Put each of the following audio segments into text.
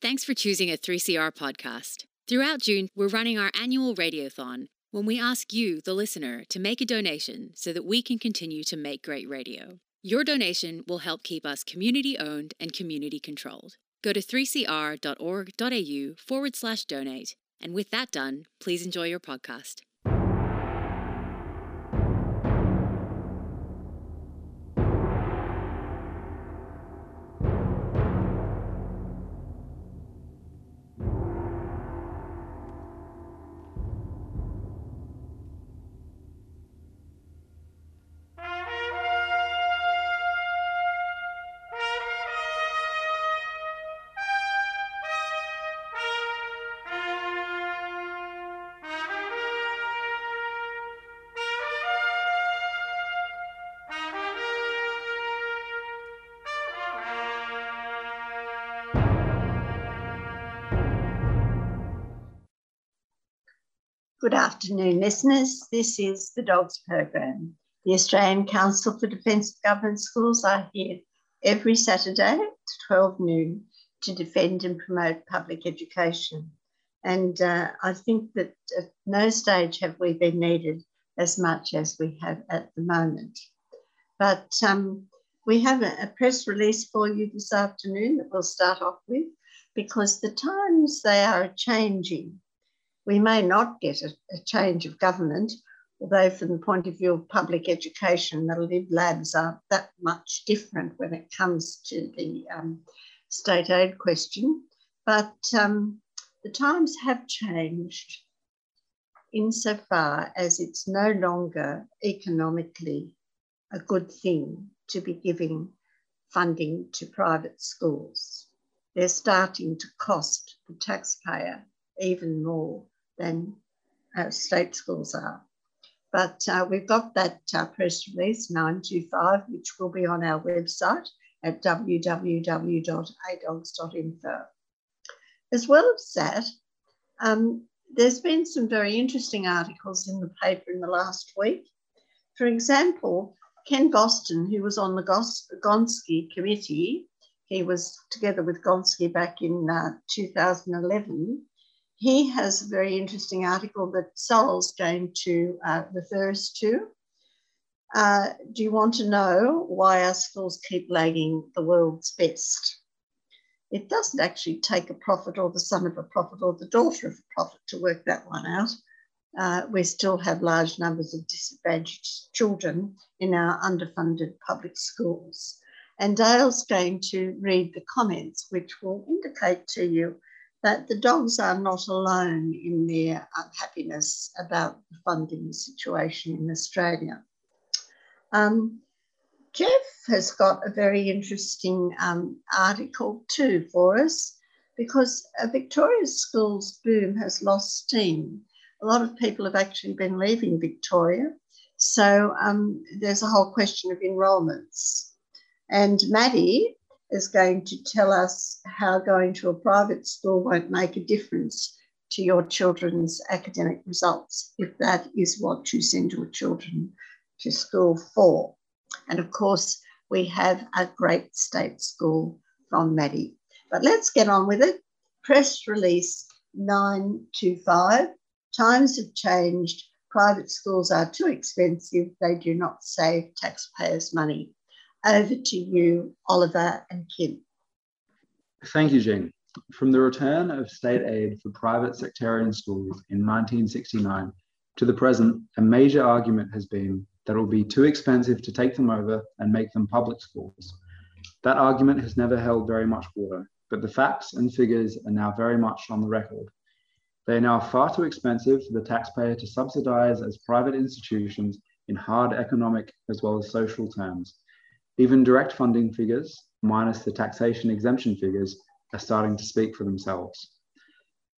Thanks for choosing a 3CR podcast. Throughout June, we're running our annual radiothon when we ask you, the listener, to make a donation so that we can continue to make great radio. Your donation will help keep us community owned and community controlled. Go to 3cr.org.au forward slash donate. And with that done, please enjoy your podcast. Good afternoon, listeners. This is the DOGS program. The Australian Council for Defence of Government Schools are here every Saturday at 12 noon to defend and promote public education. And uh, I think that at no stage have we been needed as much as we have at the moment. But um, we have a, a press release for you this afternoon that we'll start off with because the times they are changing we may not get a, a change of government, although from the point of view of public education, the Lib Labs aren't that much different when it comes to the um, state aid question. But um, the times have changed insofar as it's no longer economically a good thing to be giving funding to private schools. They're starting to cost the taxpayer even more than uh, state schools are. But uh, we've got that uh, press release 925, which will be on our website at www.adogs.info. As well as that, um, there's been some very interesting articles in the paper in the last week. For example, Ken Boston, who was on the Gonski committee, he was together with Gonski back in uh, 2011 he has a very interesting article that Sorrell's going to uh, refer us to. Uh, do you want to know why our schools keep lagging the world's best? It doesn't actually take a prophet or the son of a prophet or the daughter of a prophet to work that one out. Uh, we still have large numbers of disadvantaged children in our underfunded public schools. And Dale's going to read the comments, which will indicate to you that the dogs are not alone in their unhappiness about the funding situation in Australia. Um, Jeff has got a very interesting um, article too for us because Victoria's schools boom has lost steam. A lot of people have actually been leaving Victoria. So um, there's a whole question of enrolments. And Maddie is going to tell us how going to a private school won't make a difference to your children's academic results if that is what you send your children to school for. And of course, we have a great state school from Maddie. But let's get on with it. Press release 925. Times have changed. Private schools are too expensive. They do not save taxpayers' money. Over to you, Oliver and Kim. Thank you, Jean. From the return of state aid for private sectarian schools in 1969 to the present, a major argument has been that it will be too expensive to take them over and make them public schools. That argument has never held very much water, but the facts and figures are now very much on the record. They are now far too expensive for the taxpayer to subsidize as private institutions in hard economic as well as social terms, even direct funding figures, minus the taxation exemption figures, are starting to speak for themselves.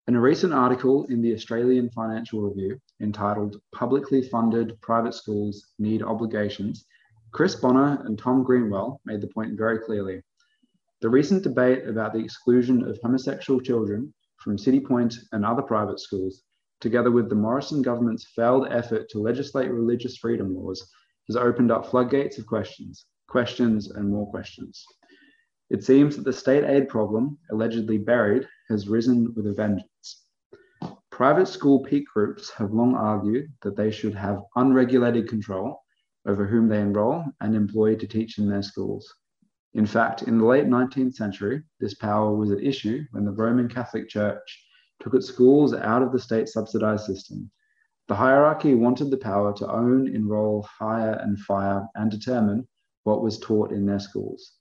In a recent article in the Australian Financial Review entitled Publicly Funded Private Schools Need Obligations, Chris Bonner and Tom Greenwell made the point very clearly. The recent debate about the exclusion of homosexual children from Citipointe and other private schools, together with the Morrison government's failed effort to legislate religious freedom laws, has opened up floodgates of questions questions and more questions. It seems that the state aid problem, allegedly buried, has risen with a vengeance. Private school peak groups have long argued that they should have unregulated control over whom they enroll and employ to teach in their schools. In fact, in the late 19th century, this power was at issue when the Roman Catholic Church took its schools out of the state subsidized system. The hierarchy wanted the power to own, enroll, hire, and fire, and determine what was taught in their schools.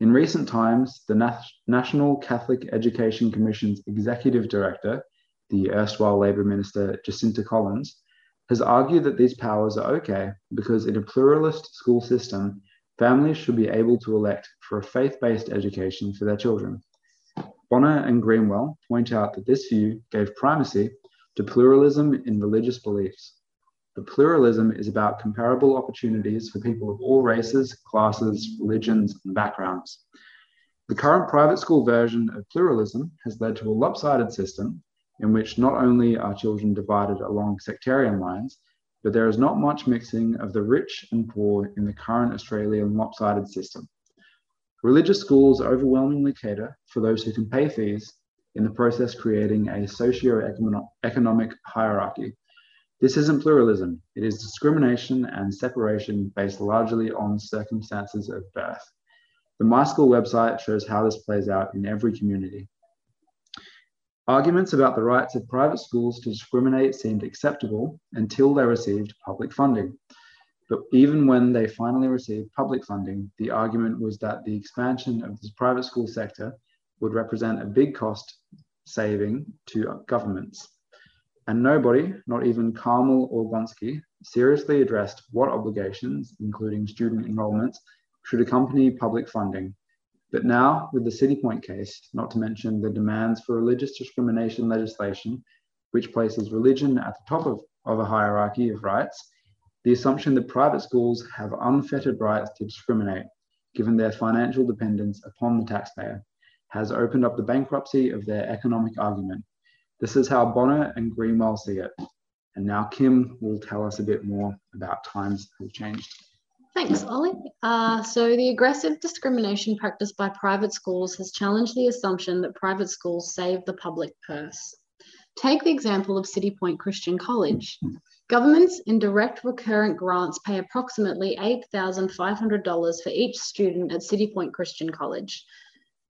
In recent times, the National Catholic Education Commission's executive director, the erstwhile Labour Minister Jacinta Collins, has argued that these powers are okay because in a pluralist school system, families should be able to elect for a faith based education for their children. Bonner and Greenwell point out that this view gave primacy to pluralism in religious beliefs. The pluralism is about comparable opportunities for people of all races, classes, religions, and backgrounds. The current private school version of pluralism has led to a lopsided system in which not only are children divided along sectarian lines, but there is not much mixing of the rich and poor in the current Australian lopsided system. Religious schools overwhelmingly cater for those who can pay fees, in the process creating a socio-economic hierarchy. This isn't pluralism, it is discrimination and separation based largely on circumstances of birth. The My School website shows how this plays out in every community. Arguments about the rights of private schools to discriminate seemed acceptable until they received public funding. But even when they finally received public funding, the argument was that the expansion of the private school sector would represent a big cost saving to governments. And nobody, not even Karmel or Gonski, seriously addressed what obligations, including student enrollments, should accompany public funding but now, with the Citipointe case, not to mention the demands for religious discrimination legislation, which places religion at the top of, of a hierarchy of rights, the assumption that private schools have unfettered rights to discriminate, given their financial dependence upon the taxpayer, has opened up the bankruptcy of their economic argument. This is how Bonner and Greenwell see it. And now Kim will tell us a bit more about times have changed. Thanks, Ollie. Uh, so the aggressive discrimination practiced by private schools has challenged the assumption that private schools save the public purse. Take the example of Citipointe Christian College. Governments in direct recurrent grants pay approximately $8,500 for each student at Citipointe Christian College.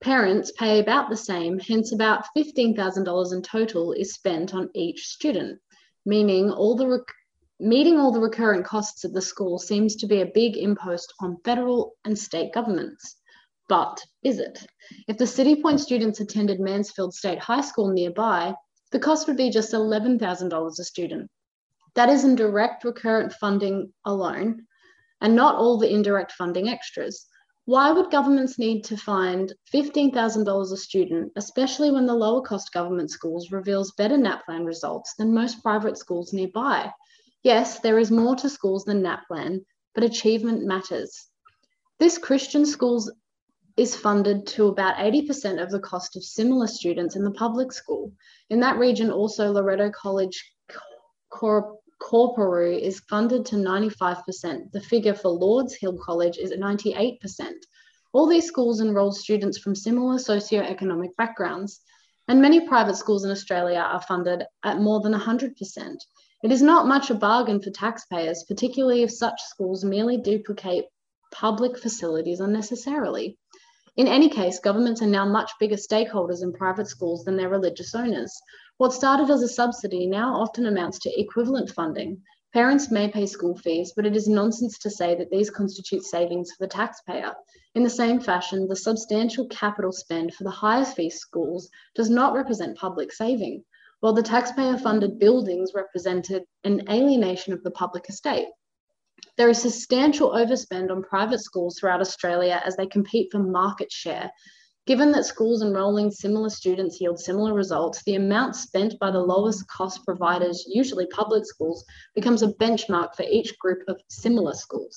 Parents pay about the same, hence about $15,000 in total is spent on each student, meaning all the meeting all the recurrent costs of the school seems to be a big impost on federal and state governments. But is it? If the Citipointe students attended Mansfield State High School nearby, the cost would be just $11,000 a student. That is in direct recurrent funding alone, and not all the indirect funding extras. Why would governments need to find $15,000 a student, especially when the lower cost government schools reveals better NAPLAN results than most private schools nearby? Yes, there is more to schools than NAPLAN, but achievement matters. This Christian schools is funded to about 80% of the cost of similar students in the public school. In that region, also Loreto College Cor- Coorparoo is funded to 95%. The figure for Lourdes Hill College is 98%. All these schools enroll students from similar socio-economic backgrounds, and many private schools in Australia are funded at more than 100%. It is not much a bargain for taxpayers, particularly if such schools merely duplicate public facilities unnecessarily. In any case, governments are now much bigger stakeholders in private schools than their religious owners. What started as a subsidy now often amounts to equivalent funding. Parents may pay school fees, but it is nonsense to say that these constitute savings for the taxpayer. In the same fashion, the substantial capital spend for the highest fee schools does not represent public saving while the taxpayer funded buildings represented an alienation of the public estate. There is substantial overspend on private schools throughout Australia as they compete for market share. Given that schools enrolling similar students yield similar results, the amount spent by the lowest cost providers, usually public schools, becomes a benchmark for each group of similar schools.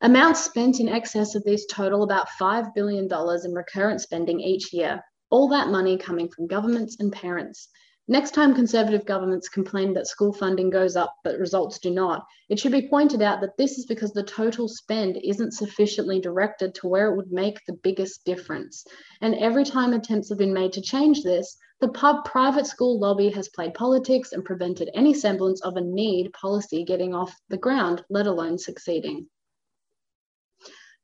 Amounts spent in excess of these total about $5 billion in recurrent spending each year, all that money coming from governments and parents. Next time Conservative governments complain that school funding goes up but results do not, it should be pointed out that this is because the total spend isn't sufficiently directed to where it would make the biggest difference. And every time attempts have been made to change this, the pub private school lobby has played politics and prevented any semblance of a need policy getting off the ground, let alone succeeding.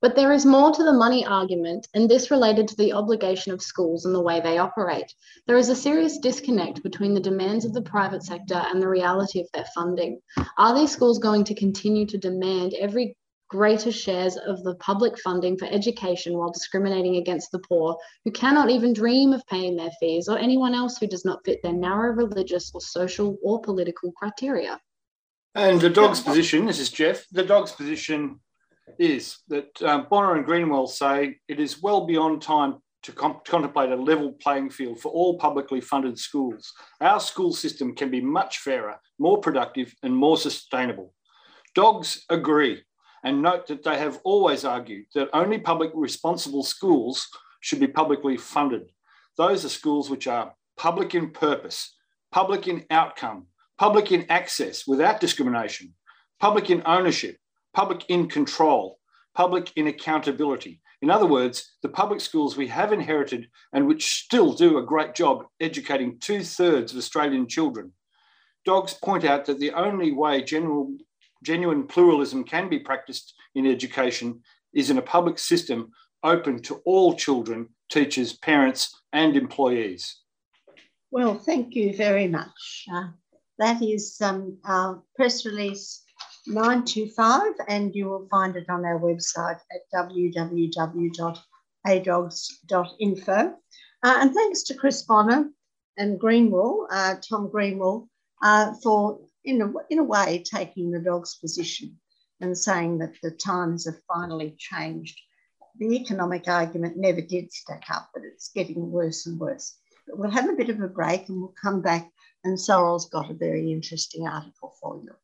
But there is more to the money argument, and this related to the obligation of schools and the way they operate. There is a serious disconnect between the demands of the private sector and the reality of their funding. Are these schools going to continue to demand every greater shares of the public funding for education while discriminating against the poor who cannot even dream of paying their fees or anyone else who does not fit their narrow religious or social or political criteria? And the dog's position, this is Jeff, the dog's position is that um, Bonner and Greenwell say it is well beyond time to com- contemplate a level playing field for all publicly funded schools. Our school system can be much fairer, more productive, and more sustainable. Dogs agree and note that they have always argued that only public responsible schools should be publicly funded. Those are schools which are public in purpose, public in outcome, public in access without discrimination, public in ownership, public in control, public in accountability. In other words, the public schools we have inherited and which still do a great job educating two thirds of Australian children. Dogs point out that the only way general, genuine pluralism can be practiced in education is in a public system open to all children, teachers, parents, and employees. Well, thank you very much. Uh, that is um, our press release 925, and you will find it on our website at www.adogs.info. Uh, and thanks to Chris Bonner and Greenwell, uh, Tom Greenwell, uh, for, in a, in a way, taking the dog's position and saying that the times have finally changed. The economic argument never did stack up, but it's getting worse and worse. But we'll have a bit of a break and we'll come back, and Sorrel's got a very interesting article for you.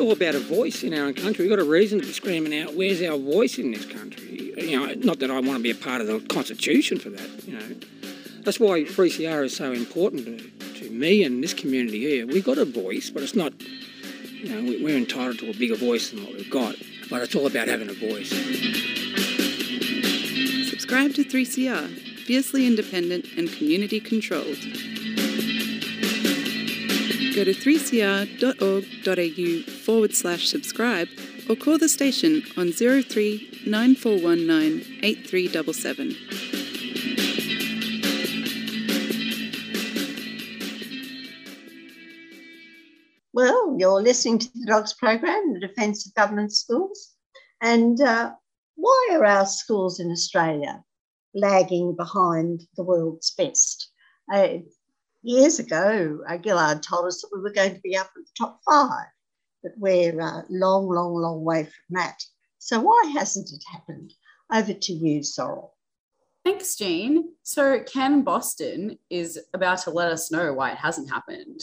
All about a voice in our own country. We've got a reason to be screaming out, where's our voice in this country? You know, not that I want to be a part of the Constitution for that, you know. That's why 3CR is so important to, to me and this community here. We've got a voice, but it's not, you know, we're entitled to a bigger voice than what we've got. But it's all about having a voice. Subscribe to 3CR, fiercely independent and community controlled go to 3cr.org.au forward slash subscribe or call the station on 03 9419 8377. Well, you're listening to the Dogs Program, the Defence of Government Schools. And uh, why are our schools in Australia lagging behind the world's best? Uh, years ago, uh, Gillard told us that we were going to be up at the top five, but we're a long, long, long way from that. So why hasn't it happened? Over to you, Sorrel. Thanks, Jean. So Ken Boston is about to let us know why it hasn't happened.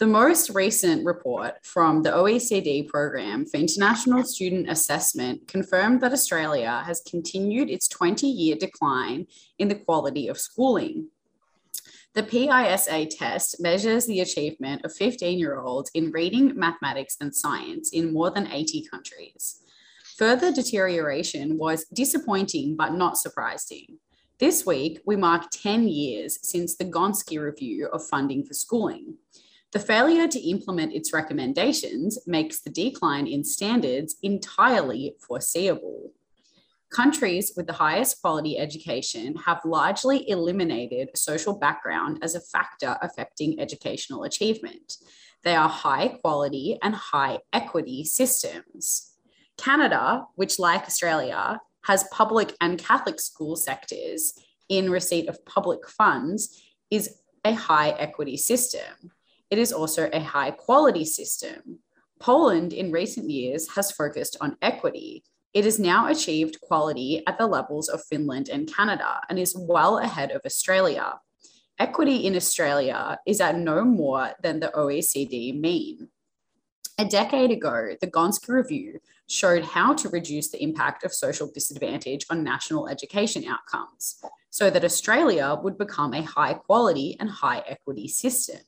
The most recent report from the OECD Program for International Student Assessment confirmed that Australia has continued its 20 year decline in the quality of schooling. The PISA test measures the achievement of 15 year olds in reading, mathematics, and science in more than 80 countries. Further deterioration was disappointing but not surprising. This week, we mark 10 years since the Gonski review of funding for schooling. The failure to implement its recommendations makes the decline in standards entirely foreseeable. Countries with the highest quality education have largely eliminated social background as a factor affecting educational achievement. They are high quality and high equity systems. Canada, which, like Australia, has public and Catholic school sectors in receipt of public funds, is a high equity system. It is also a high quality system. Poland in recent years has focused on equity, it has now achieved quality at the levels of Finland and Canada and is well ahead of Australia. Equity in Australia is at no more than the OECD mean. A decade ago, the Gonski Review showed how to reduce the impact of social disadvantage on national education outcomes so that Australia would become a high quality and high equity system.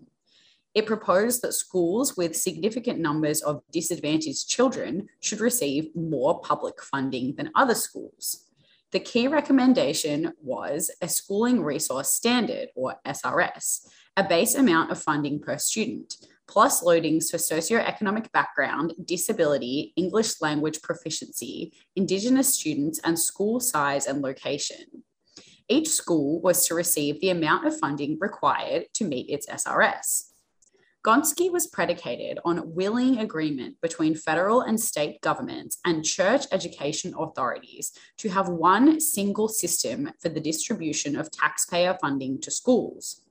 It proposed that schools with significant numbers of disadvantaged children should receive more public funding than other schools. The key recommendation was a schooling resource standard, or SRS, a base amount of funding per student, plus loadings for socioeconomic background, disability, English language proficiency, Indigenous students, and school size and location. Each school was to receive the amount of funding required to meet its SRS. Gonski was predicated on willing agreement between federal and state governments and church education authorities to have one single system for the distribution of taxpayer funding to schools.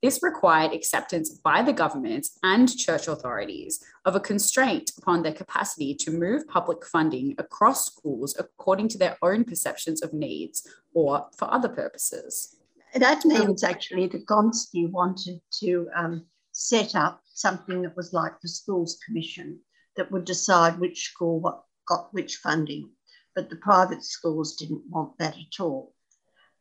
This required acceptance by the governments and church authorities of a constraint upon their capacity to move public funding across schools according to their own perceptions of needs or for other purposes. That means actually that Gonski wanted to um, set up something that was like the Schools Commission that would decide which school what, got which funding. But the private schools didn't want that at all.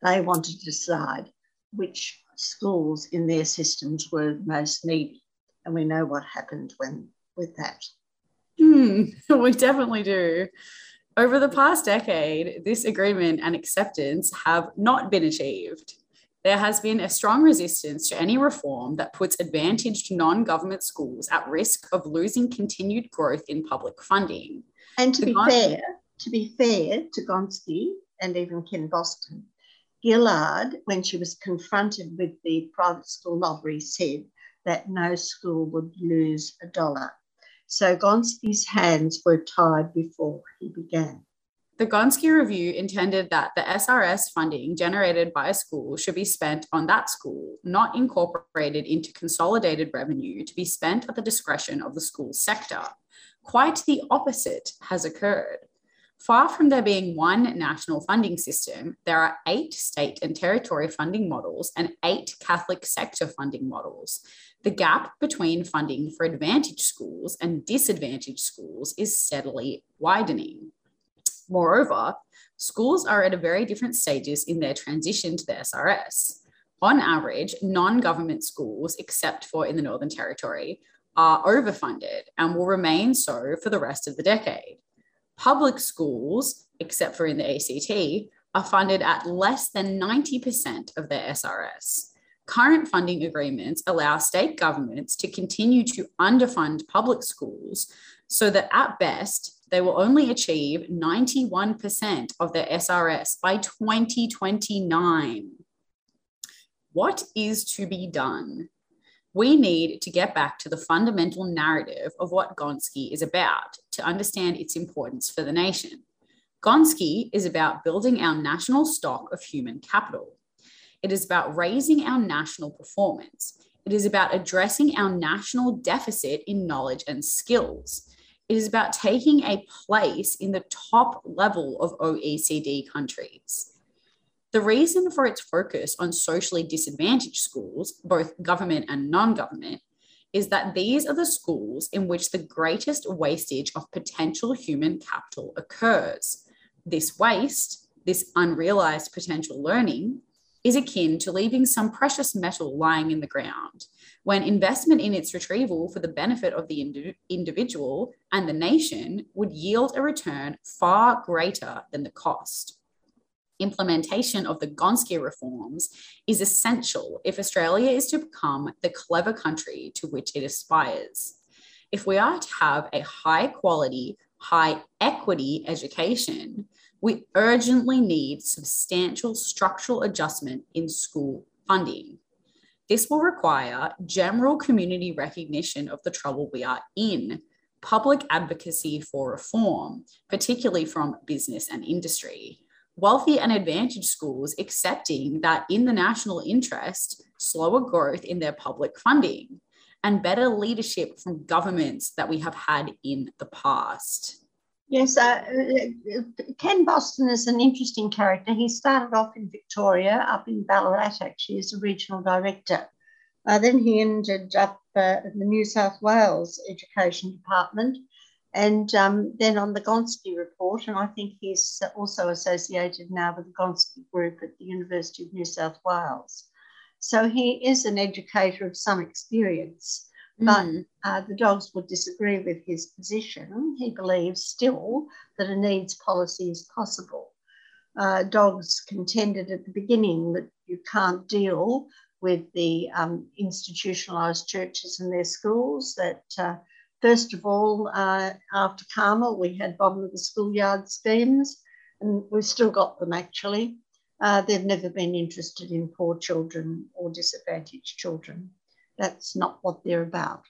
They wanted to decide which schools in their systems were most needy. And we know what happened when with that. Hmm, we definitely do. Over the past decade, this agreement and acceptance have not been achieved. There has been a strong resistance to any reform that puts advantaged non government schools at risk of losing continued growth in public funding. And to the be fair, to be fair to Gonski and even Ken Boston, Gillard, when she was confronted with the private school lottery, said that no school would lose a dollar. So Gonski's hands were tied before he began. The Gonski Review intended that the SRS funding generated by a school should be spent on that school, not incorporated into consolidated revenue to be spent at the discretion of the school sector. Quite the opposite has occurred. Far from there being one national funding system, there are eight state and territory funding models and eight Catholic sector funding models. The gap between funding for advantaged schools and disadvantaged schools is steadily widening. Moreover, schools are at a very different stages in their transition to the SRS. On average, non government schools, except for in the Northern Territory, are overfunded and will remain so for the rest of the decade. Public schools, except for in the ACT, are funded at less than 90% of their SRS. Current funding agreements allow state governments to continue to underfund public schools so that at best, they will only achieve 91% of their SRS by 2029. What is to be done? We need to get back to the fundamental narrative of what Gonski is about to understand its importance for the nation. Gonski is about building our national stock of human capital. It is about raising our national performance. It is about addressing our national deficit in knowledge and skills. It is about taking a place in the top level of OECD countries. The reason for its focus on socially disadvantaged schools, both government and non government, is that these are the schools in which the greatest wastage of potential human capital occurs. This waste, this unrealized potential learning, is akin to leaving some precious metal lying in the ground, when investment in its retrieval for the benefit of the indi- individual and the nation would yield a return far greater than the cost implementation of the Gonski reforms is essential if Australia is to become the clever country to which it aspires. If we are to have a high quality, high equity education, we urgently need substantial structural adjustment in school funding. This will require general community recognition of the trouble we are in, public advocacy for reform, particularly from business and industry, wealthy and advantaged schools accepting that in the national interest, slower growth in their public funding and better leadership from governments that we have had in the past. Yes, uh, Ken Boston is an interesting character. He started off in Victoria, up in Ballarat, actually, as a regional director. Uh, then he ended up the, the New South Wales Education Department, and um, then on the Gonski report, and I think he's also associated now with the Gonski group at the University of New South Wales. So he is an educator of some experience, but mm. uh, the dogs would disagree with his position. He believes still that a needs policy is possible. Uh, dogs contended at the beginning that you can't deal with the um, institutionalised churches and their schools, that uh, First of all, uh, after Karmel, we had bottom of the schoolyard schemes, and we've still got them actually. Uh, they've never been interested in poor children or disadvantaged children. That's not what they're about.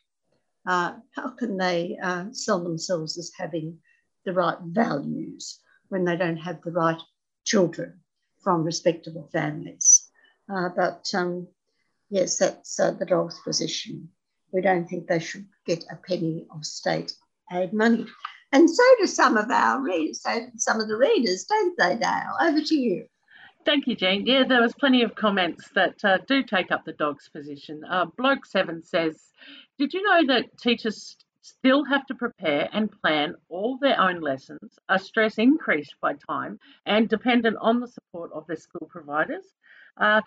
Uh, how can they uh, sell themselves as having the right values when they don't have the right children from respectable families? Uh, but um, yes, that's uh, the dog's position we don't think they should get a penny of state aid money. And so do some of our readers, so some of the readers, don't they, Dale? Over to you. Thank you, Jean. Yeah, there was plenty of comments that uh, do take up the dog's position. Uh, Bloke Seven says, "Did you know that teachers still have to prepare and plan all their own lessons? A stress increased by time and dependent on the support of their school providers. Uh,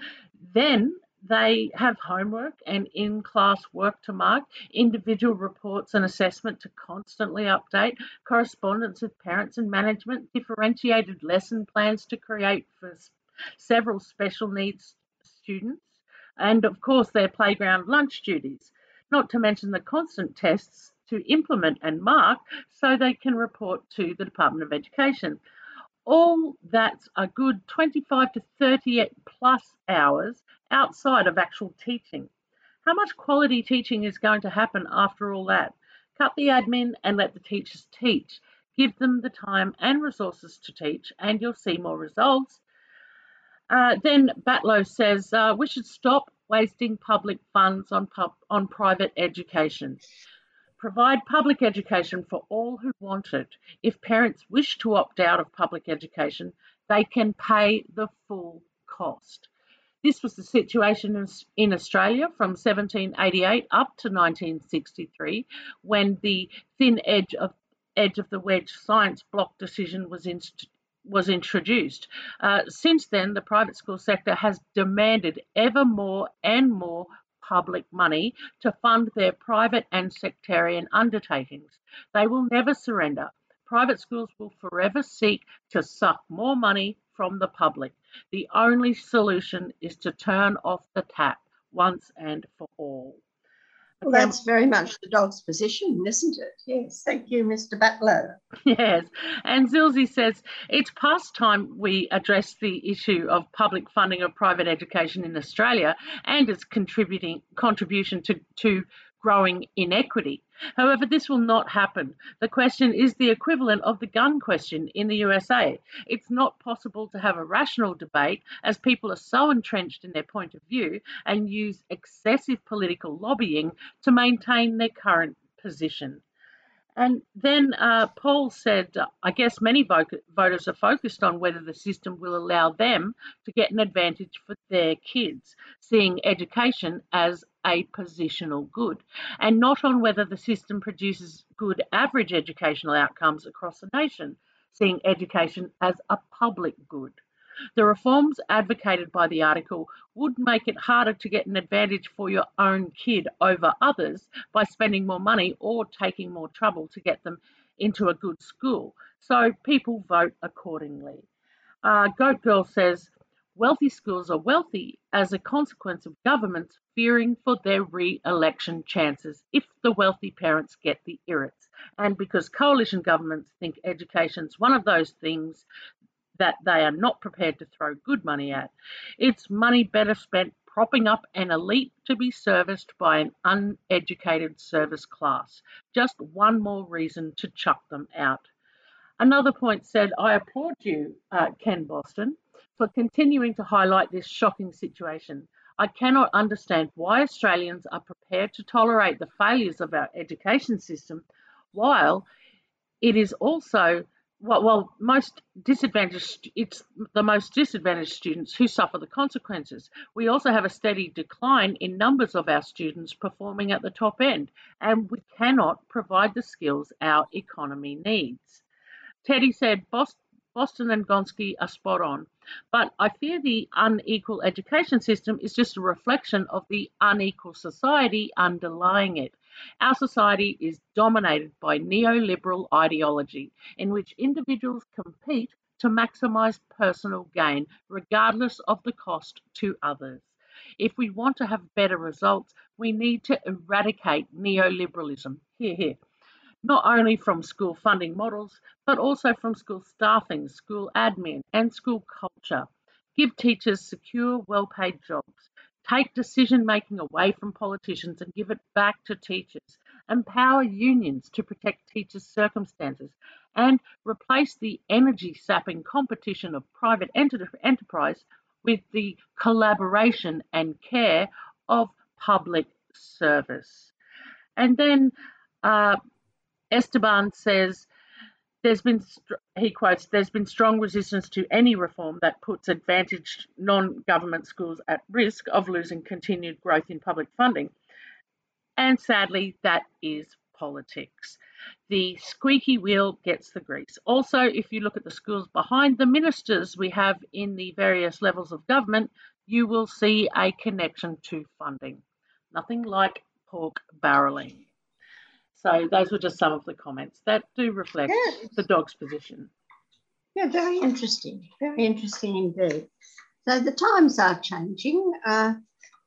then they have homework and in class work to mark, individual reports and assessment to constantly update, correspondence with parents and management, differentiated lesson plans to create for several special needs students, and of course, their playground lunch duties, not to mention the constant tests to implement and mark so they can report to the Department of Education all that's a good 25 to 30 plus hours outside of actual teaching. How much quality teaching is going to happen after all that? Cut the admin and let the teachers teach. Give them the time and resources to teach, and you'll see more results. Uh, then Batlow says uh, we should stop wasting public funds on, pub- on private education. Provide public education for all who want it. If parents wish to opt out of public education, they can pay the full cost. This was the situation in Australia from 1788 up to 1963 when the thin edge of edge of the wedge science block decision was inst- was introduced. Uh, since then, the private school sector has demanded ever more and more public money to fund their private and sectarian undertakings. They will never surrender. Private schools will forever seek to suck more money from the public. The only solution is to turn off the tap once and for all. Well, that's very much the dog's position, isn't it? Yes. Thank you, Mr. Butler. Yes. And Zilzi says it's past time we address the issue of public funding of private education in Australia and its contributing contribution to, to growing inequity. However, this will not happen. The question is the equivalent of the gun question in the USA. It's not possible to have a rational debate as people are so entrenched in their point of view and use excessive political lobbying to maintain their current position. And then uh, Paul said, I guess many voters are focused on whether the system will allow them to get an advantage for their kids, seeing education as a positional good, and not on whether the system produces good average educational outcomes across the nation, seeing education as a public good. The reforms advocated by the article would make it harder to get an advantage for your own kid over others by spending more money or taking more trouble to get them into a good school. So people vote accordingly. Uh, Goat Girl says wealthy schools are wealthy as a consequence of governments fearing for their re election chances if the wealthy parents get the irrits, and because coalition governments think education's one of those things that they are not prepared to throw good money at. It's money better spent propping up an elite to be serviced by an uneducated service class. Just one more reason to chuck them out. Another point said, I applaud you, uh, Ken Boston, for continuing to highlight this shocking situation. I cannot understand why Australians are prepared to tolerate the failures of our education system while it is also well, well, most disadvantaged, it's the most disadvantaged students who suffer the consequences. We also have a steady decline in numbers of our students performing at the top end, and we cannot provide the skills our economy needs. Teddy said Boston and Gonski are spot on, but I fear the unequal education system is just a reflection of the unequal society underlying it. Our society is dominated by neoliberal ideology in which individuals compete to maximize personal gain, regardless of the cost to others. If we want to have better results, we need to eradicate neoliberalism. Here, here. Not only from school funding models, but also from school staffing, school admin, and school culture. Give teachers secure, well paid jobs. Take decision making away from politicians and give it back to teachers. Empower unions to protect teachers' circumstances and replace the energy sapping competition of private enter- enterprise with the collaboration and care of public service. And then uh, Esteban says, there's been, he quotes, there's been strong resistance to any reform that puts advantaged non government schools at risk of losing continued growth in public funding. And sadly, that is politics. The squeaky wheel gets the grease. Also, if you look at the schools behind the ministers we have in the various levels of government, you will see a connection to funding. Nothing like pork barreling. So those were just some of the comments that do reflect the dog's position. Yeah, very interesting. Very interesting indeed. So the times are changing, uh,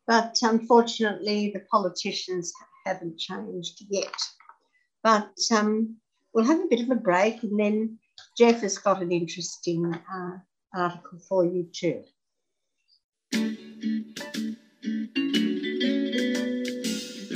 but unfortunately, the politicians haven't changed yet. But um, we'll have a bit of a break, and then Jeff has got an interesting uh, article for you too.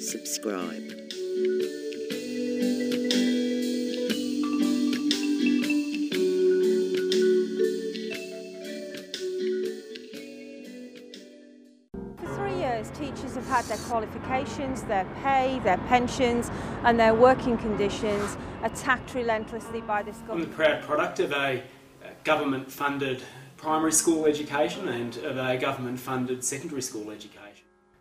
subscribe. teachers have had their qualifications, their pay, their pensions and their working conditions attacked relentlessly by this government. I'm the proud product of a government funded primary school education and of a government funded secondary school education.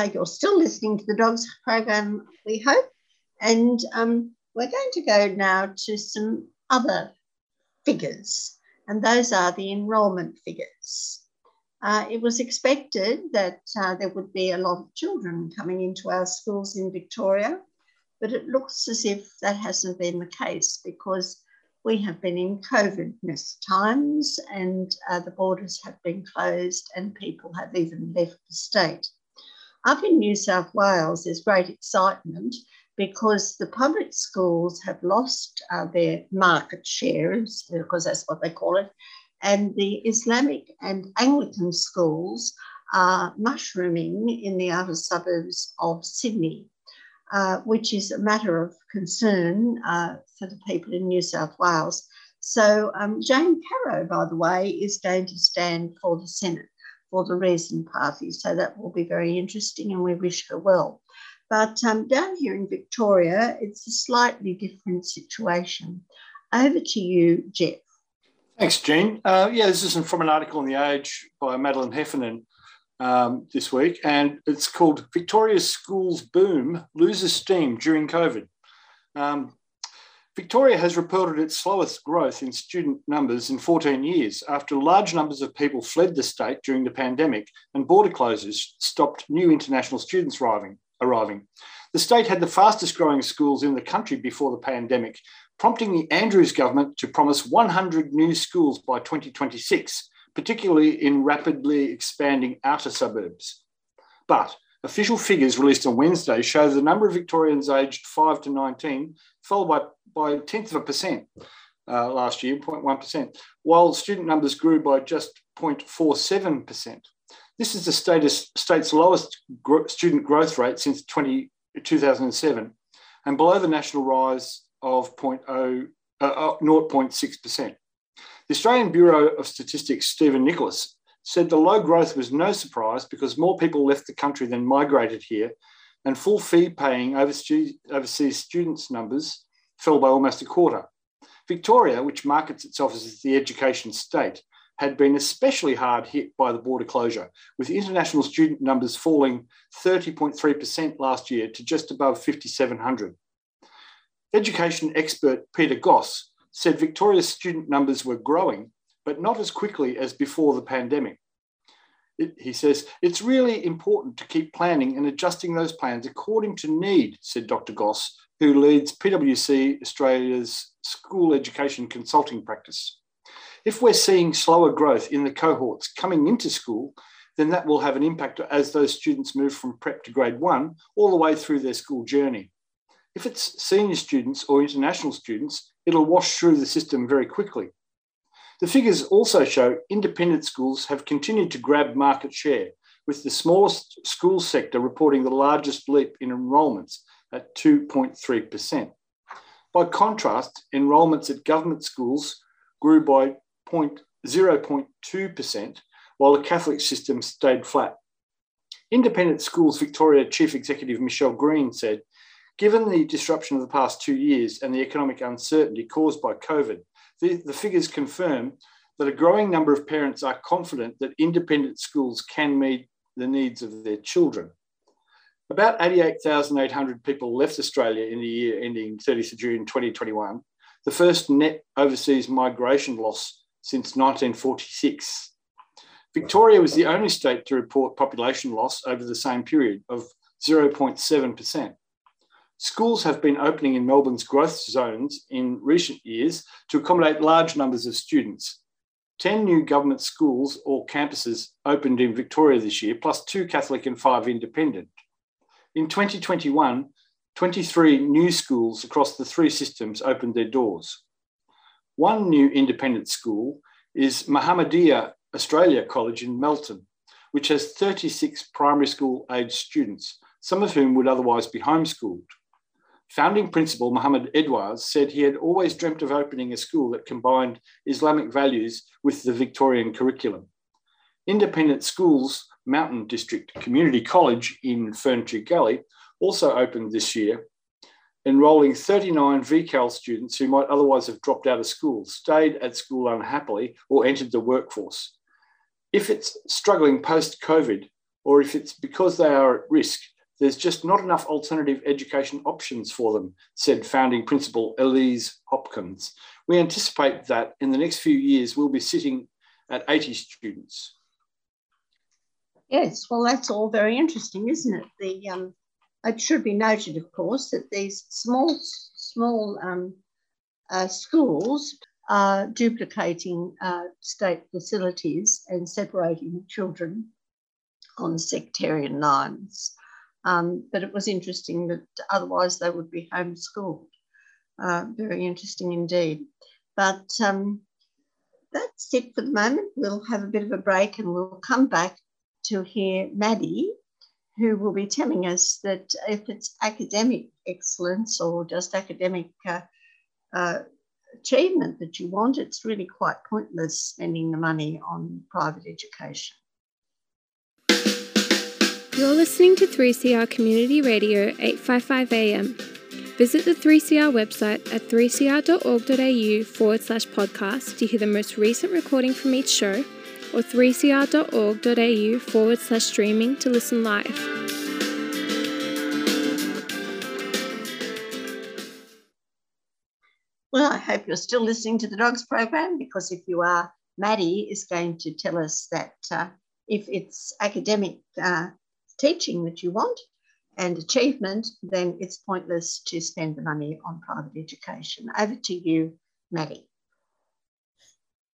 Uh, you're still listening to the Dogs program, we hope. And um, we're going to go now to some other figures, and those are the enrolment figures. Uh, it was expected that uh, there would be a lot of children coming into our schools in Victoria, but it looks as if that hasn't been the case because we have been in COVID times and uh, the borders have been closed and people have even left the state. Up in New South Wales, there's great excitement because the public schools have lost uh, their market shares, because that's what they call it, and the Islamic and Anglican schools are mushrooming in the outer suburbs of Sydney, uh, which is a matter of concern uh, for the people in New South Wales. So, um, Jane Caro, by the way, is going to stand for the Senate for the Reason Party. So that will be very interesting and we wish her well. But um, down here in Victoria, it's a slightly different situation. Over to you, Jeff. Thanks, Jean. Uh, yeah, this isn't from an article in The Age by Madeline Heffernan. um, this week, and it's called Victoria's Schools Boom Loses Steam During COVID. Um, Victoria has reported its slowest growth in student numbers in 14 years after large numbers of people fled the state during the pandemic and border closures stopped new international students arriving. arriving. The state had the fastest growing schools in the country before the pandemic, prompting the Andrews government to promise 100 new schools by 2026, particularly in rapidly expanding outer suburbs. But official figures released on Wednesday show the number of Victorians aged 5 to 19 fell by, by a tenth of a percent uh, last year, 0.1%, while student numbers grew by just 0.47%. This is the status, state's lowest student growth rate since 20, 2007 and below the national rise of 0.0, uh, 0.6%. Uh, the Australian Bureau of Statistics, Stephen Nicholas, said the low growth was no surprise because more people left the country than migrated here, and full fee paying overseas students' numbers fell by almost a quarter. Victoria, which markets itself as the education state, had been especially hard hit by the border closure, with international student numbers falling 30.3% last year to just above 5,700. Education expert Peter Goss said Victoria's student numbers were growing, but not as quickly as before the pandemic. It, he says, it's really important to keep planning and adjusting those plans according to need, said Dr. Goss, who leads PwC Australia's school education consulting practice. If we're seeing slower growth in the cohorts coming into school, then that will have an impact as those students move from prep to grade one all the way through their school journey. If it's senior students or international students, it'll wash through the system very quickly. The figures also show independent schools have continued to grab market share, with the smallest school sector reporting the largest leap in enrolments at 2.3%. By contrast, enrolments at government schools grew by 0.2%, while the Catholic system stayed flat. Independent Schools Victoria Chief Executive Michelle Green said, Given the disruption of the past two years and the economic uncertainty caused by COVID, the, the figures confirm that a growing number of parents are confident that independent schools can meet the needs of their children. About 88,800 people left Australia in the year ending 30th of June 2021, the first net overseas migration loss since 1946. Victoria was the only state to report population loss over the same period of 0.7%. Schools have been opening in Melbourne's growth zones in recent years to accommodate large numbers of students. 10 new government schools or campuses opened in Victoria this year, plus two Catholic and five independent. In 2021, 23 new schools across the three systems opened their doors. One new independent school is Muhammadiyah Australia College in Melton, which has 36 primary school aged students, some of whom would otherwise be homeschooled. Founding principal Muhammad Edwards said he had always dreamt of opening a school that combined Islamic values with the Victorian curriculum. Independent Schools Mountain District Community College in Ferntree Gully also opened this year, enrolling 39 VCAL students who might otherwise have dropped out of school, stayed at school unhappily, or entered the workforce. If it's struggling post COVID, or if it's because they are at risk, there's just not enough alternative education options for them, said founding principal Elise Hopkins. We anticipate that in the next few years, we'll be sitting at 80 students. Yes, well, that's all very interesting, isn't it? The um, it should be noted, of course, that these small small um, uh, schools are duplicating uh, state facilities and separating children on sectarian lines. Um, but it was interesting that otherwise they would be homeschooled. Uh, very interesting indeed. But um, that's it for the moment. We'll have a bit of a break and we'll come back to hear Maddie, who will be telling us that if it's academic excellence or just academic uh, uh, achievement that you want, it's really quite pointless spending the money on private education. You're listening to 3CR Community Radio 855 AM. Visit the 3CR website at 3cr.org.au forward slash podcast to hear the most recent recording from each show, or 3cr.org.au forward slash streaming to listen live. Well, I hope you're still listening to the Dogs program because if you are, Maddie is going to tell us that uh, if it's academic uh, teaching that you want and achievement, then it's pointless to spend the money on private education. Over to you, Maddie.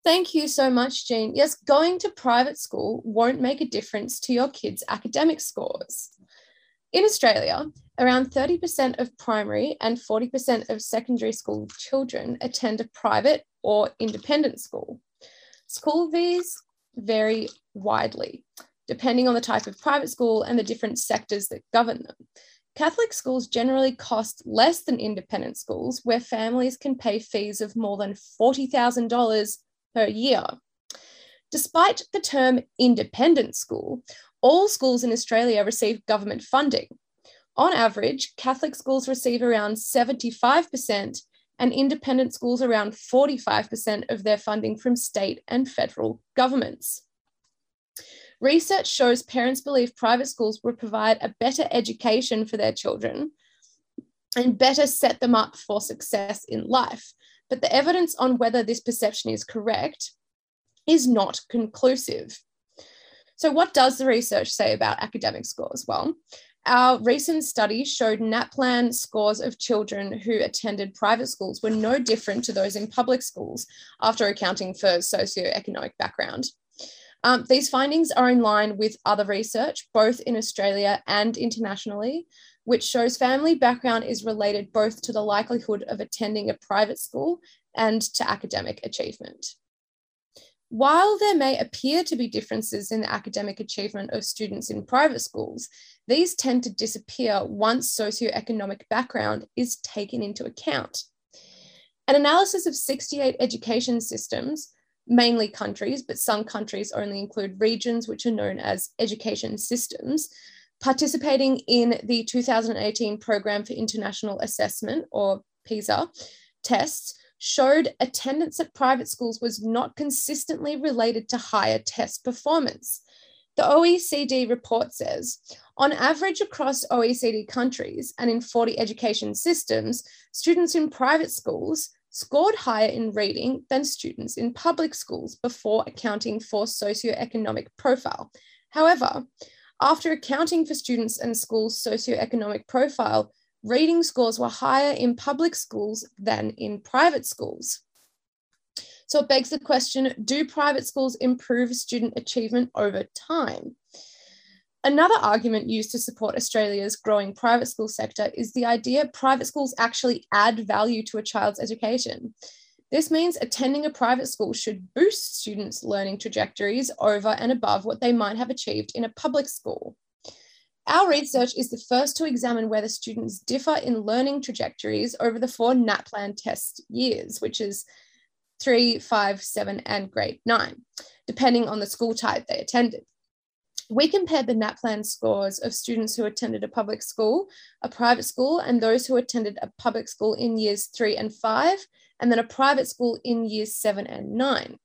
Thank you so much, Jean. Yes, going to private school won't make a difference to your kids' academic scores. In Australia, around 30% of primary and 40% of secondary school children attend a private or independent school. School fees vary widely, depending on the type of private school and the different sectors that govern them. Catholic schools generally cost less than independent schools, where families can pay fees of more than $40,000 per year. Despite the term independent school, all schools in Australia receive government funding. On average, Catholic schools receive around 75% and independent schools around 45% of their funding from state and federal governments. Research shows parents believe private schools will provide a better education for their children and better set them up for success in life. But the evidence on whether this perception is correct is not conclusive. So, what does the research say about academic scores? Well, our recent study showed NAPLAN scores of children who attended private schools were no different to those in public schools after accounting for socioeconomic background. Um, these findings are in line with other research, both in Australia and internationally, which shows family background is related both to the likelihood of attending a private school and to academic achievement. While there may appear to be differences in the academic achievement of students in private schools, these tend to disappear once socioeconomic background is taken into account. An analysis of 68 education systems, mainly countries, but some countries only include regions which are known as education systems, participating in the 2018 Program for International Assessment, or PISA, tests showed attendance at private schools was not consistently related to higher test performance. The OECD report says on average across OECD countries and in 40 education systems, students in private schools scored higher in reading than students in public schools before accounting for socioeconomic profile. However, after accounting for students and schools' socioeconomic profile, reading scores were higher in public schools than in private schools. So it begs the question do private schools improve student achievement over time? Another argument used to support Australia's growing private school sector is the idea private schools actually add value to a child's education. This means attending a private school should boost students' learning trajectories over and above what they might have achieved in a public school. Our research is the first to examine whether students differ in learning trajectories over the four NAPLAN test years, which is three, five, seven, and grade nine, depending on the school type they attended. We compared the NAPLAN scores of students who attended a public school, a private school, and those who attended a public school in years three and five, and then a private school in years seven and nine.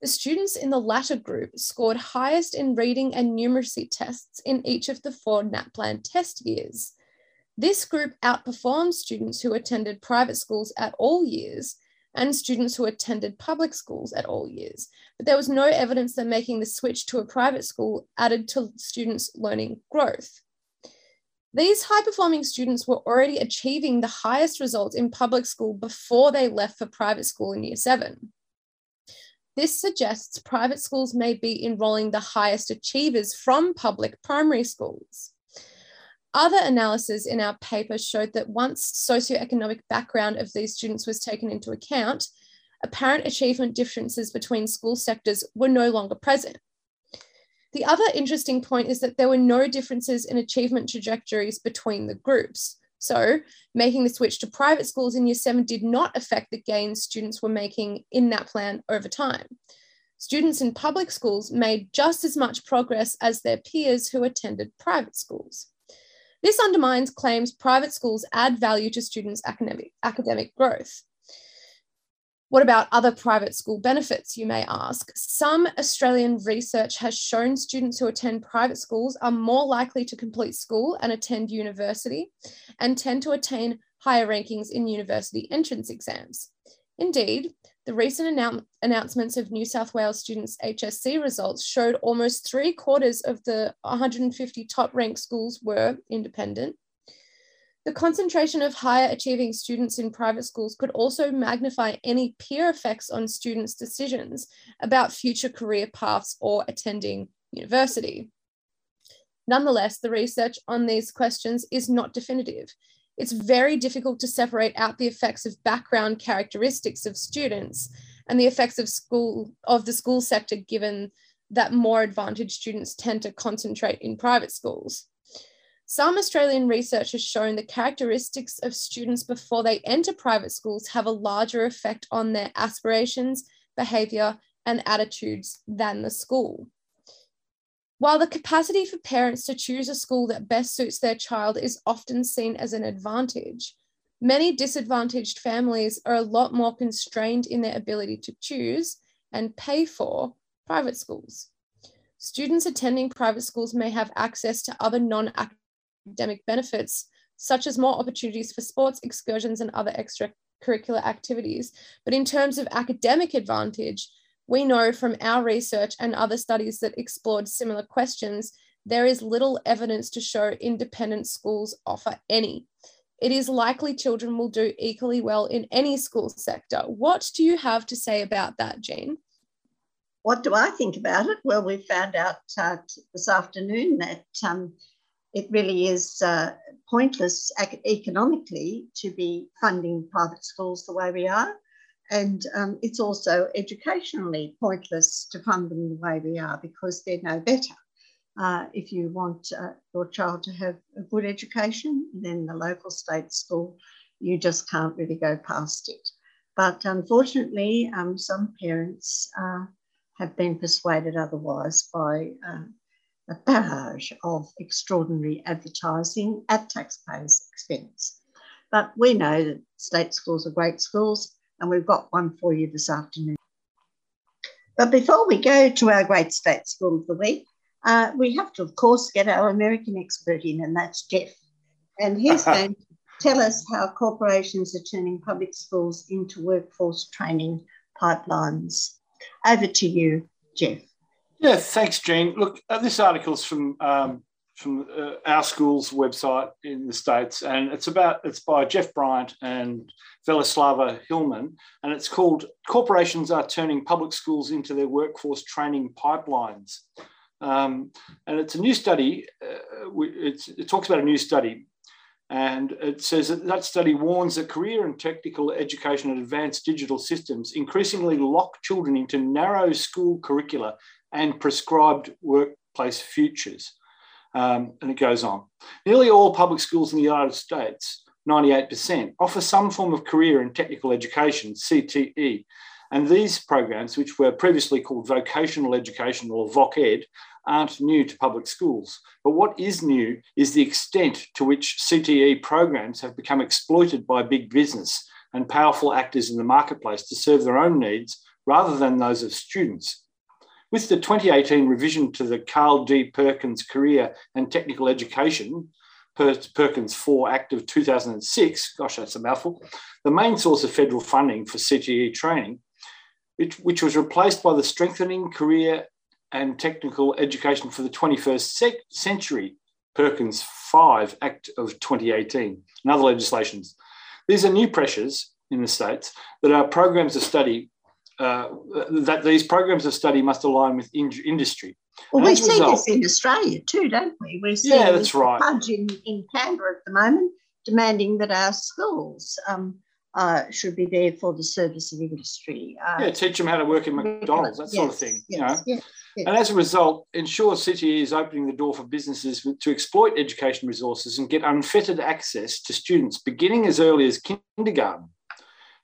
The students in the latter group scored highest in reading and numeracy tests in each of the four NAPLAN test years. This group outperformed students who attended private schools at all years and students who attended public schools at all years. But there was no evidence that making the switch to a private school added to students' learning growth. These high performing students were already achieving the highest results in public school before they left for private school in year seven. This suggests private schools may be enrolling the highest achievers from public primary schools. Other analysis in our paper showed that once socioeconomic background of these students was taken into account, apparent achievement differences between school sectors were no longer present. The other interesting point is that there were no differences in achievement trajectories between the groups. So, making the switch to private schools in year seven did not affect the gains students were making in NAPLAN over time. Students in public schools made just as much progress as their peers who attended private schools. This undermines claims private schools add value to students' academic, academic growth. What about other private school benefits, you may ask? Some Australian research has shown students who attend private schools are more likely to complete school and attend university and tend to attain higher rankings in university entrance exams. Indeed, the recent annou- announcements of New South Wales students' HSC results showed almost three quarters of the 150 top ranked schools were independent, the concentration of higher achieving students in private schools could also magnify any peer effects on students' decisions about future career paths or attending university. Nonetheless, the research on these questions is not definitive. It's very difficult to separate out the effects of background characteristics of students and the effects of school of the school sector given that more advantaged students tend to concentrate in private schools. Some Australian research has shown the characteristics of students before they enter private schools have a larger effect on their aspirations, behaviour, and attitudes than the school. While the capacity for parents to choose a school that best suits their child is often seen as an advantage, many disadvantaged families are a lot more constrained in their ability to choose and pay for private schools. Students attending private schools may have access to other non academic benefits, such as more opportunities for sports, excursions, and other extracurricular activities. But in terms of academic advantage, we know from our research and other studies that explored similar questions, there is little evidence to show independent schools offer any. It is likely children will do equally well in any school sector. What do you have to say about that, Jean? What do I think about it? Well, we found out uh, this afternoon that um, it really is uh, pointless economically to be funding private schools the way we are. And um, it's also educationally pointless to fund them the way we are because they're no better. Uh, if you want uh, your child to have a good education, then the local state school, you just can't really go past it. But unfortunately, um, some parents uh, have been persuaded otherwise by uh, a barrage of extraordinary advertising at taxpayers' expense. But we know that state schools are great schools, and we've got one for you this afternoon. But before we go to our great state school of the week, uh, we have to, of course, get our American expert in, and that's Jeff. And he's going to tell us how corporations are turning public schools into workforce training pipelines. Over to you, Jeff. Yeah, thanks, Jean. Look, uh, this article is from um, from uh, our school's website in the states, and it's about it's by Jeff Bryant and Velislava Hillman, and it's called "Corporations Are Turning Public Schools into Their Workforce Training Pipelines." Um, and it's a new study. Uh, it talks about a new study and it says that that study warns that career and technical education and advanced digital systems increasingly lock children into narrow school curricula and prescribed workplace futures. Um, and it goes on. Nearly all public schools in the United States, 98%, offer some form of career and technical education, CTE. And these programs, which were previously called vocational education or VOC Ed, aren't new to public schools. But what is new is the extent to which CTE programs have become exploited by big business and powerful actors in the marketplace to serve their own needs rather than those of students. With the 2018 revision to the Carl D. Perkins Career and Technical Education, Perkins 4 Act of 2006, gosh, that's a mouthful, the main source of federal funding for CTE training, which was replaced by the Strengthening Career and Technical Education for the 21st Century, Perkins 5 Act of 2018, and other legislations. These are new pressures in the states that our programs of study uh, that these programs of study must align with in- industry. Well, we see result, this in Australia too, don't we? We're seeing yeah, that's right. in, in Canberra at the moment demanding that our schools um, uh, should be there for the service of industry. Uh, yeah, teach them how to work in McDonald's, that yes, sort of thing. Yes, you know? Yes, yes. And as a result, ensure City is opening the door for businesses to exploit education resources and get unfettered access to students beginning as early as kindergarten.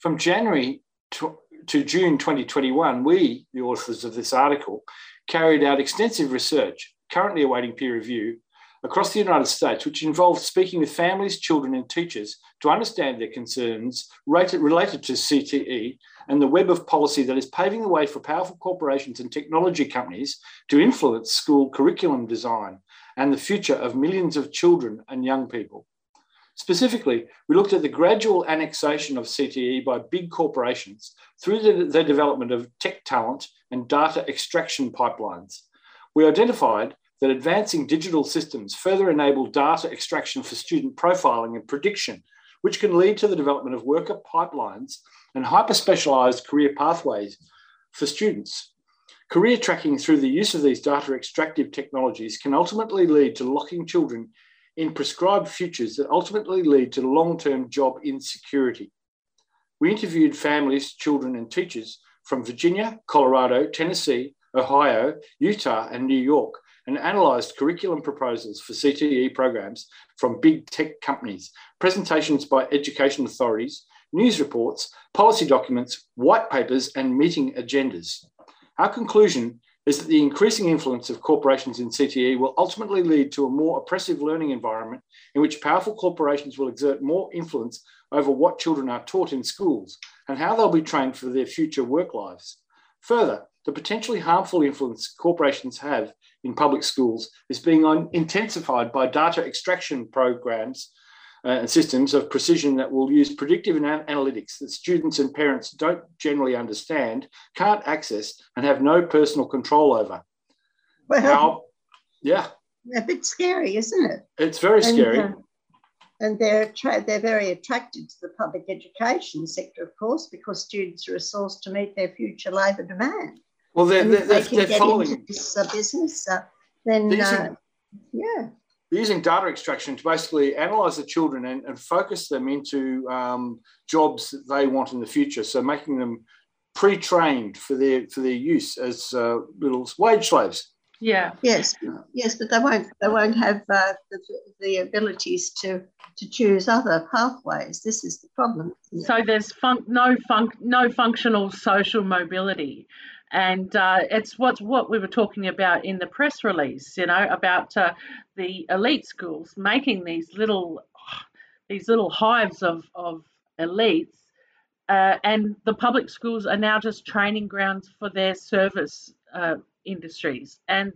From January to, to June 2021, we, the authors of this article, carried out extensive research, currently awaiting peer review, across the United States, which involved speaking with families, children, and teachers to understand their concerns related to CTE and the web of policy that is paving the way for powerful corporations and technology companies to influence school curriculum design and the future of millions of children and young people. Specifically, we looked at the gradual annexation of CTE by big corporations through the, the development of tech talent and data extraction pipelines. We identified that advancing digital systems further enable data extraction for student profiling and prediction, which can lead to the development of worker pipelines and hyper specialized career pathways for students. Career tracking through the use of these data extractive technologies can ultimately lead to locking children in prescribed futures that ultimately lead to long term job insecurity. We interviewed families, children, and teachers from Virginia, Colorado, Tennessee, Ohio, Utah, and New York, and analysed curriculum proposals for CTE programs from big tech companies, presentations by education authorities, news reports, policy documents, white papers, and meeting agendas. Our conclusion is that the increasing influence of corporations in CTE will ultimately lead to a more oppressive learning environment in which powerful corporations will exert more influence over what children are taught in schools and how they'll be trained for their future work lives. Further, the potentially harmful influence corporations have in public schools is being intensified by data extraction programs and systems of precision that will use predictive analytics that students and parents don't generally understand, can't access, and have no personal control over. Well, now, yeah. A bit scary, isn't it? It's very and, scary. Uh, and they're, they're very attracted to the public education sector, of course, because students are a source to meet their future labour demand. Well, they're, they're, they they're get following. this uh, business, uh, then uh, are- yeah. They're using data extraction to basically analyze the children and, and focus them into um, jobs that they want in the future. So making them pre-trained for their for their use as uh, little wage slaves. Yeah. Yes, yes, but they won't. They won't have uh, the, the abilities to to choose other pathways. This is the problem. So there's fun- no fun- no functional social mobility, and uh, it's what's what we were talking about in the press release. You know about uh, the elite schools making these little these little hives of of elites, uh, and the public schools are now just training grounds for their service uh, industries, and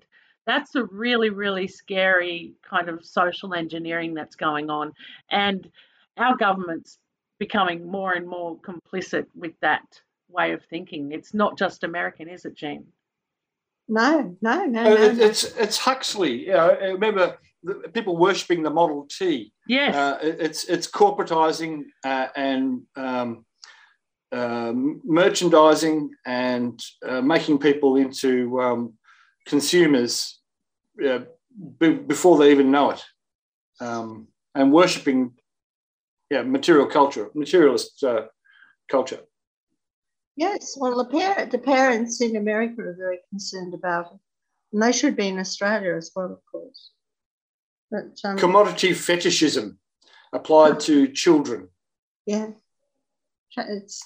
that's a really really scary kind of social engineering that's going on, and our government's becoming more and more complicit with that way of thinking. It's not just American, is it, Jean? No, no, no, Uh, no. it- no. it's it's Huxley. You know, remember the, people worshipping the Model T. Yes. Uh, it- it's it's corporatizing uh, and um, um, merchandising and uh, making people into um, consumers uh, be, before they even know it, um, and worshipping yeah material culture, materialist uh, culture. Yes, well, the, parent, the parents in America are very concerned about it, and they should be in Australia as well, of course. But um, Commodity fetishism applied to children. yeah, it's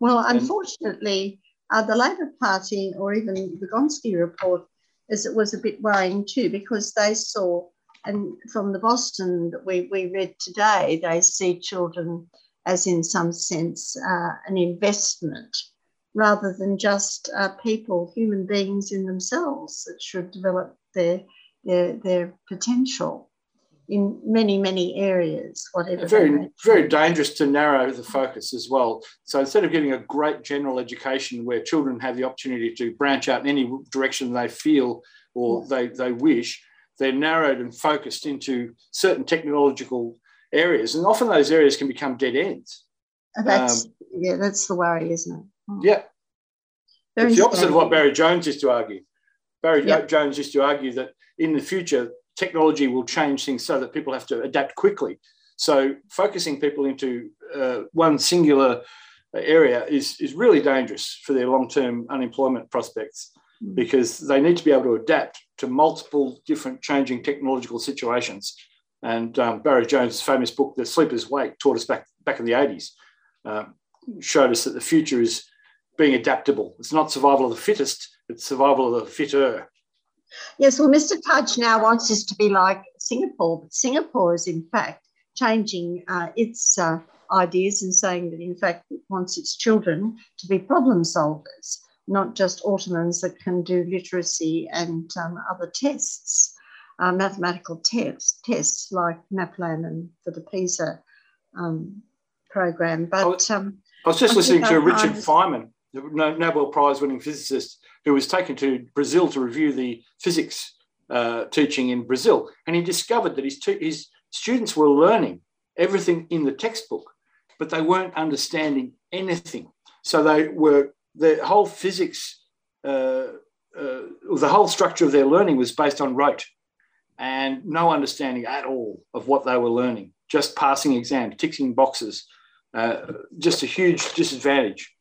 well, unfortunately, uh, the Labor Party or even the Gonski report is it was a bit worrying too because they saw, and from the Boston that we, we read today, they see children as in some sense uh, an investment rather than just uh, people, human beings in themselves that should develop their, their, their potential in many, many areas, whatever. very very dangerous to narrow the focus as well. So instead of giving a great general education where children have the opportunity to branch out in any direction they feel or they, they wish, they're narrowed and focused into certain technological areas. And often those areas can become dead ends. And That's yeah, that's the worry, isn't it? Um, yeah. Very it's the opposite of what. Barry Jones used to argue. Barry. Jones used to argue that in the future, technology will change things so that people have to adapt quickly. So focusing people into uh, one singular area is, is really dangerous for their long-term unemployment prospects because they need to be able to adapt to multiple different changing technological situations. And um, Barry Jones' famous book, The Sleeper's Wake, taught us back, back in the 80s, um, showed us that the future is being adaptable. It's not survival of the fittest, it's survival of the fitter. Yes, well, Mr. Tudge now wants us to be like Singapore, but Singapore is in fact changing uh, its uh, ideas and saying that in fact it wants its children to be problem solvers, not just Ottomans that can do literacy and um, other tests, uh, mathematical tests, tests like NAPLAN and for the PISA um, program. But I was, um, I was just I listening to Richard find- Feynman, the Nobel Prize winning physicist, who was taken to Brazil to review the physics uh, teaching in Brazil. And he discovered that his, his students were learning everything in the textbook, but they weren't understanding anything. So they were, the whole physics, uh, uh, the whole structure of their learning was based on rote and no understanding at all of what they were learning, just passing exams, ticking boxes, uh, just a huge disadvantage.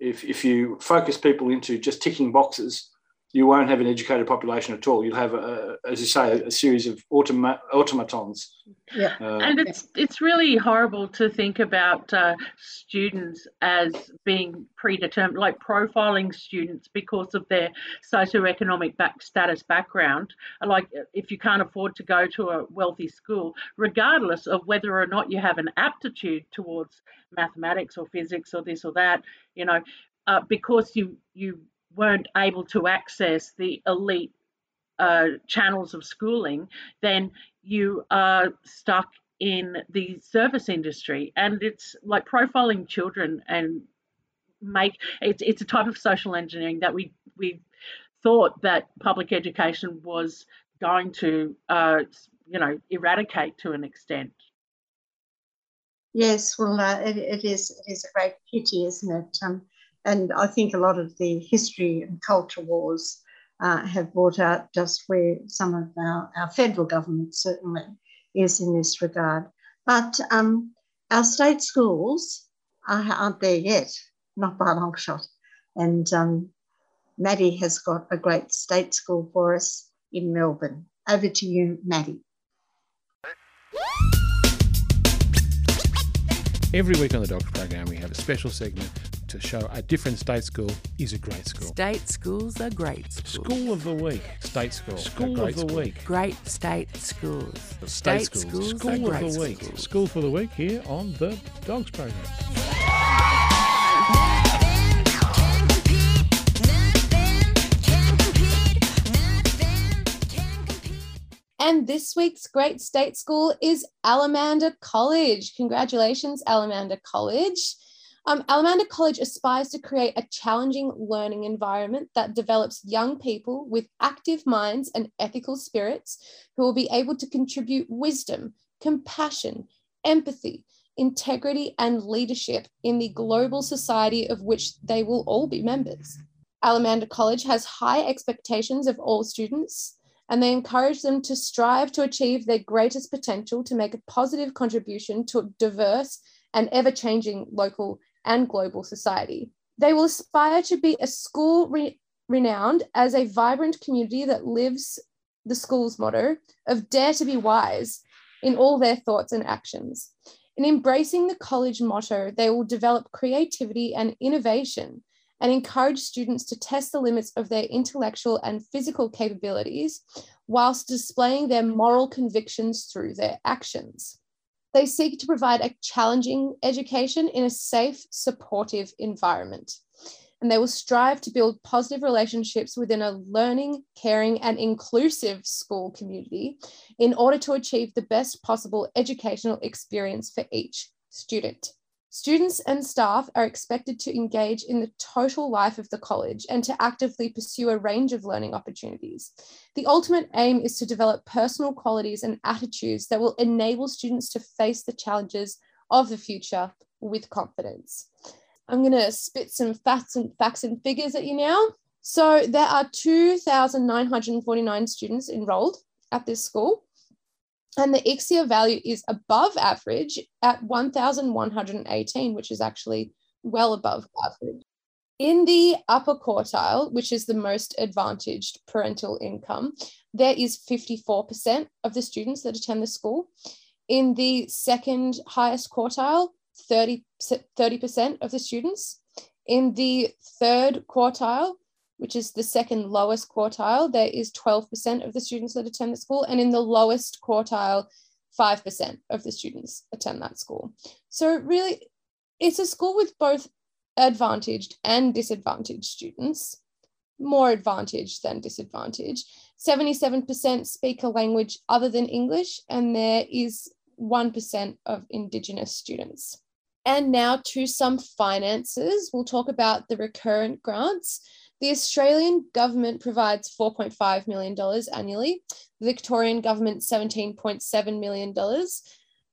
If, if you focus people into just ticking boxes, you won't have an educated population at all. You'll have, a, as you say, a, series of automa- automatons. Yeah. Uh, and it's it's really horrible to think about uh, students as being predetermined, like profiling students because of their socioeconomic back status background. Like if you can't afford to go to a wealthy school, regardless of whether or not you have an aptitude towards mathematics or physics or this or that, you know, uh, because you you weren't able to access the elite uh, channels of schooling, then you are stuck in the service industry. And it's like profiling children and make it's it's a type of social engineering that we we thought that public education was going to uh, you know eradicate to an extent. Yes, well, uh, it, it is. It is a great pity, isn't it? Um, and I think a lot of the history and culture wars uh, have brought out just where some of our, our federal government certainly is in this regard. But um, our state schools are, aren't there yet, not by a long shot. And um, Maddie has got a great state school for us in Melbourne. Over to you, Maddie. Every week on the Dogs program, we have a special segment to show a different state school is a great school. State schools are great schools. School of the week. State school. School of great the school. week. Great state schools. State, State schools. schools School are of great the week. schools. School for the week here on the Dogs program. And this week's great state school is Alamanda College. Congratulations, Alamanda College. Um, Alamanda College aspires to create a challenging learning environment that develops young people with active minds and ethical spirits who will be able to contribute wisdom, compassion, empathy, integrity, and leadership in the global society of which they will all be members. Alamanda College has high expectations of all students and they encourage them to strive to achieve their greatest potential to make a positive contribution to a diverse and ever changing local and global society. They will aspire to be a school re- renowned as a vibrant community that lives the school's motto of dare to be wise in all their thoughts and actions. In embracing the college motto, they will develop creativity and innovation and encourage students to test the limits of their intellectual and physical capabilities whilst displaying their moral convictions through their actions. They seek to provide a challenging education in a safe, supportive environment. And they will strive to build positive relationships within a learning, caring, and inclusive school community in order to achieve the best possible educational experience for each student. Students and staff are expected to engage in the total life of the college and to actively pursue a range of learning opportunities. The ultimate aim is to develop personal qualities and attitudes that will enable students to face the challenges of the future with confidence. I'm going to spit some facts and facts and figures at you now. So there are 2,949 students enrolled at this school and the ICSEA value is above average at 1,118, which is actually well above average. In the upper quartile, which is the most advantaged parental income, there is 54% of the students that attend the school. In the second highest quartile, 30, 30% of the students. In the third quartile, which is the second lowest quartile, there is 12% of the students that attend the school. And in the lowest quartile, 5% of the students attend that school. So, really, it's a school with both advantaged and disadvantaged students, more advantaged than disadvantaged. 77% speak a language other than English, and there is 1% of Indigenous students. And now to some finances. We'll talk about the recurrent grants. The Australian government provides $4.5 million annually, the Victorian government $17.7 million.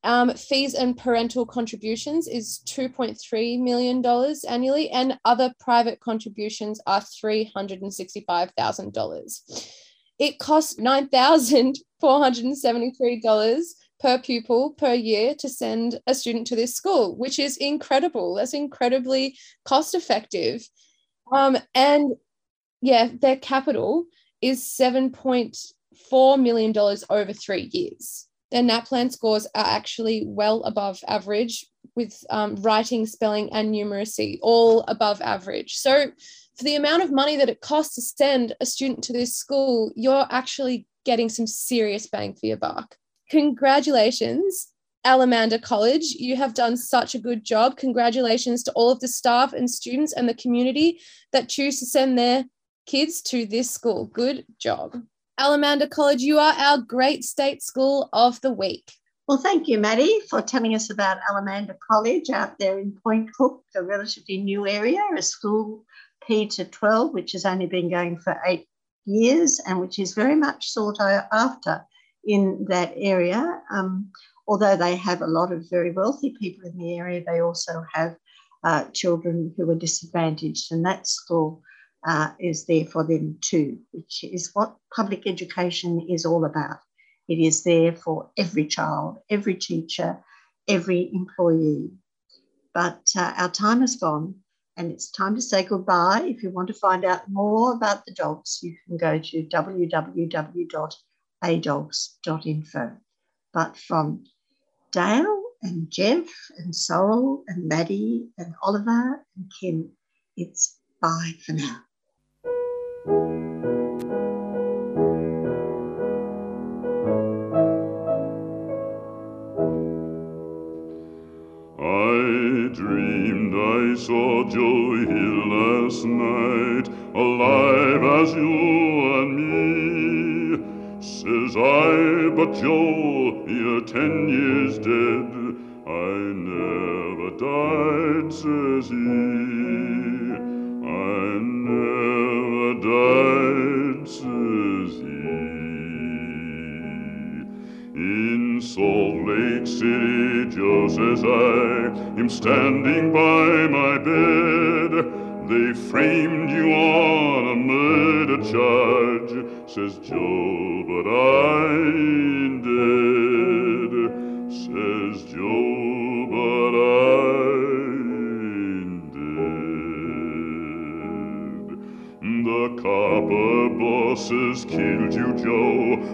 Um, fees and parental contributions is $2.3 million annually, and other private contributions are $365,000. It costs $9,473 per pupil per year to send a student to this school, which is incredible. That's incredibly cost effective. Um, and yeah, their capital is $7.4 million over three years. Their NAPLAN scores are actually well above average with um, writing, spelling, and numeracy, all above average. So, for the amount of money that it costs to send a student to this school, you're actually getting some serious bang for your buck. Congratulations, Alamanda College. You have done such a good job. Congratulations to all of the staff and students and the community that choose to send their kids to this school. Good job. Alamanda College, you are our great state school of the week. Well, thank you, Maddie, for telling us about Alamanda College out there in Point Cook, a relatively new area, a school P to 12, which has only been going for eight years and which is very much sought after in that area. Um, although they have a lot of very wealthy people in the area, they also have uh, children who are disadvantaged, and that school uh, is there for them too, which is what public education is all about. It is there for every child, every teacher, every employee. But uh, our time is gone and it's time to say goodbye. If you want to find out more about the dogs, you can go to www.adogs.info. But from Dale and Jeff and Sorrel and Maddie and Oliver and Kim, it's bye for now. I dreamed I saw Joe Hill last night, alive as you and me. Says I, but Joe, you're ten years dead. I never died, says he. I never died, says he. In Salt Lake City, just as I am standing by my bed, they framed you on a murder charge, says Joe, but I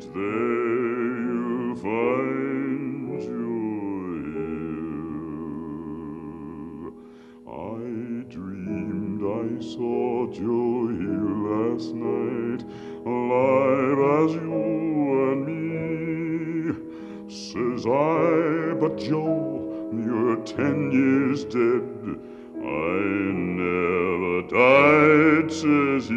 It's there you'll find hill. I dreamed I saw Joe Hill last night, alive as you and me. Says I, but Joe, you're ten years dead. I never died, says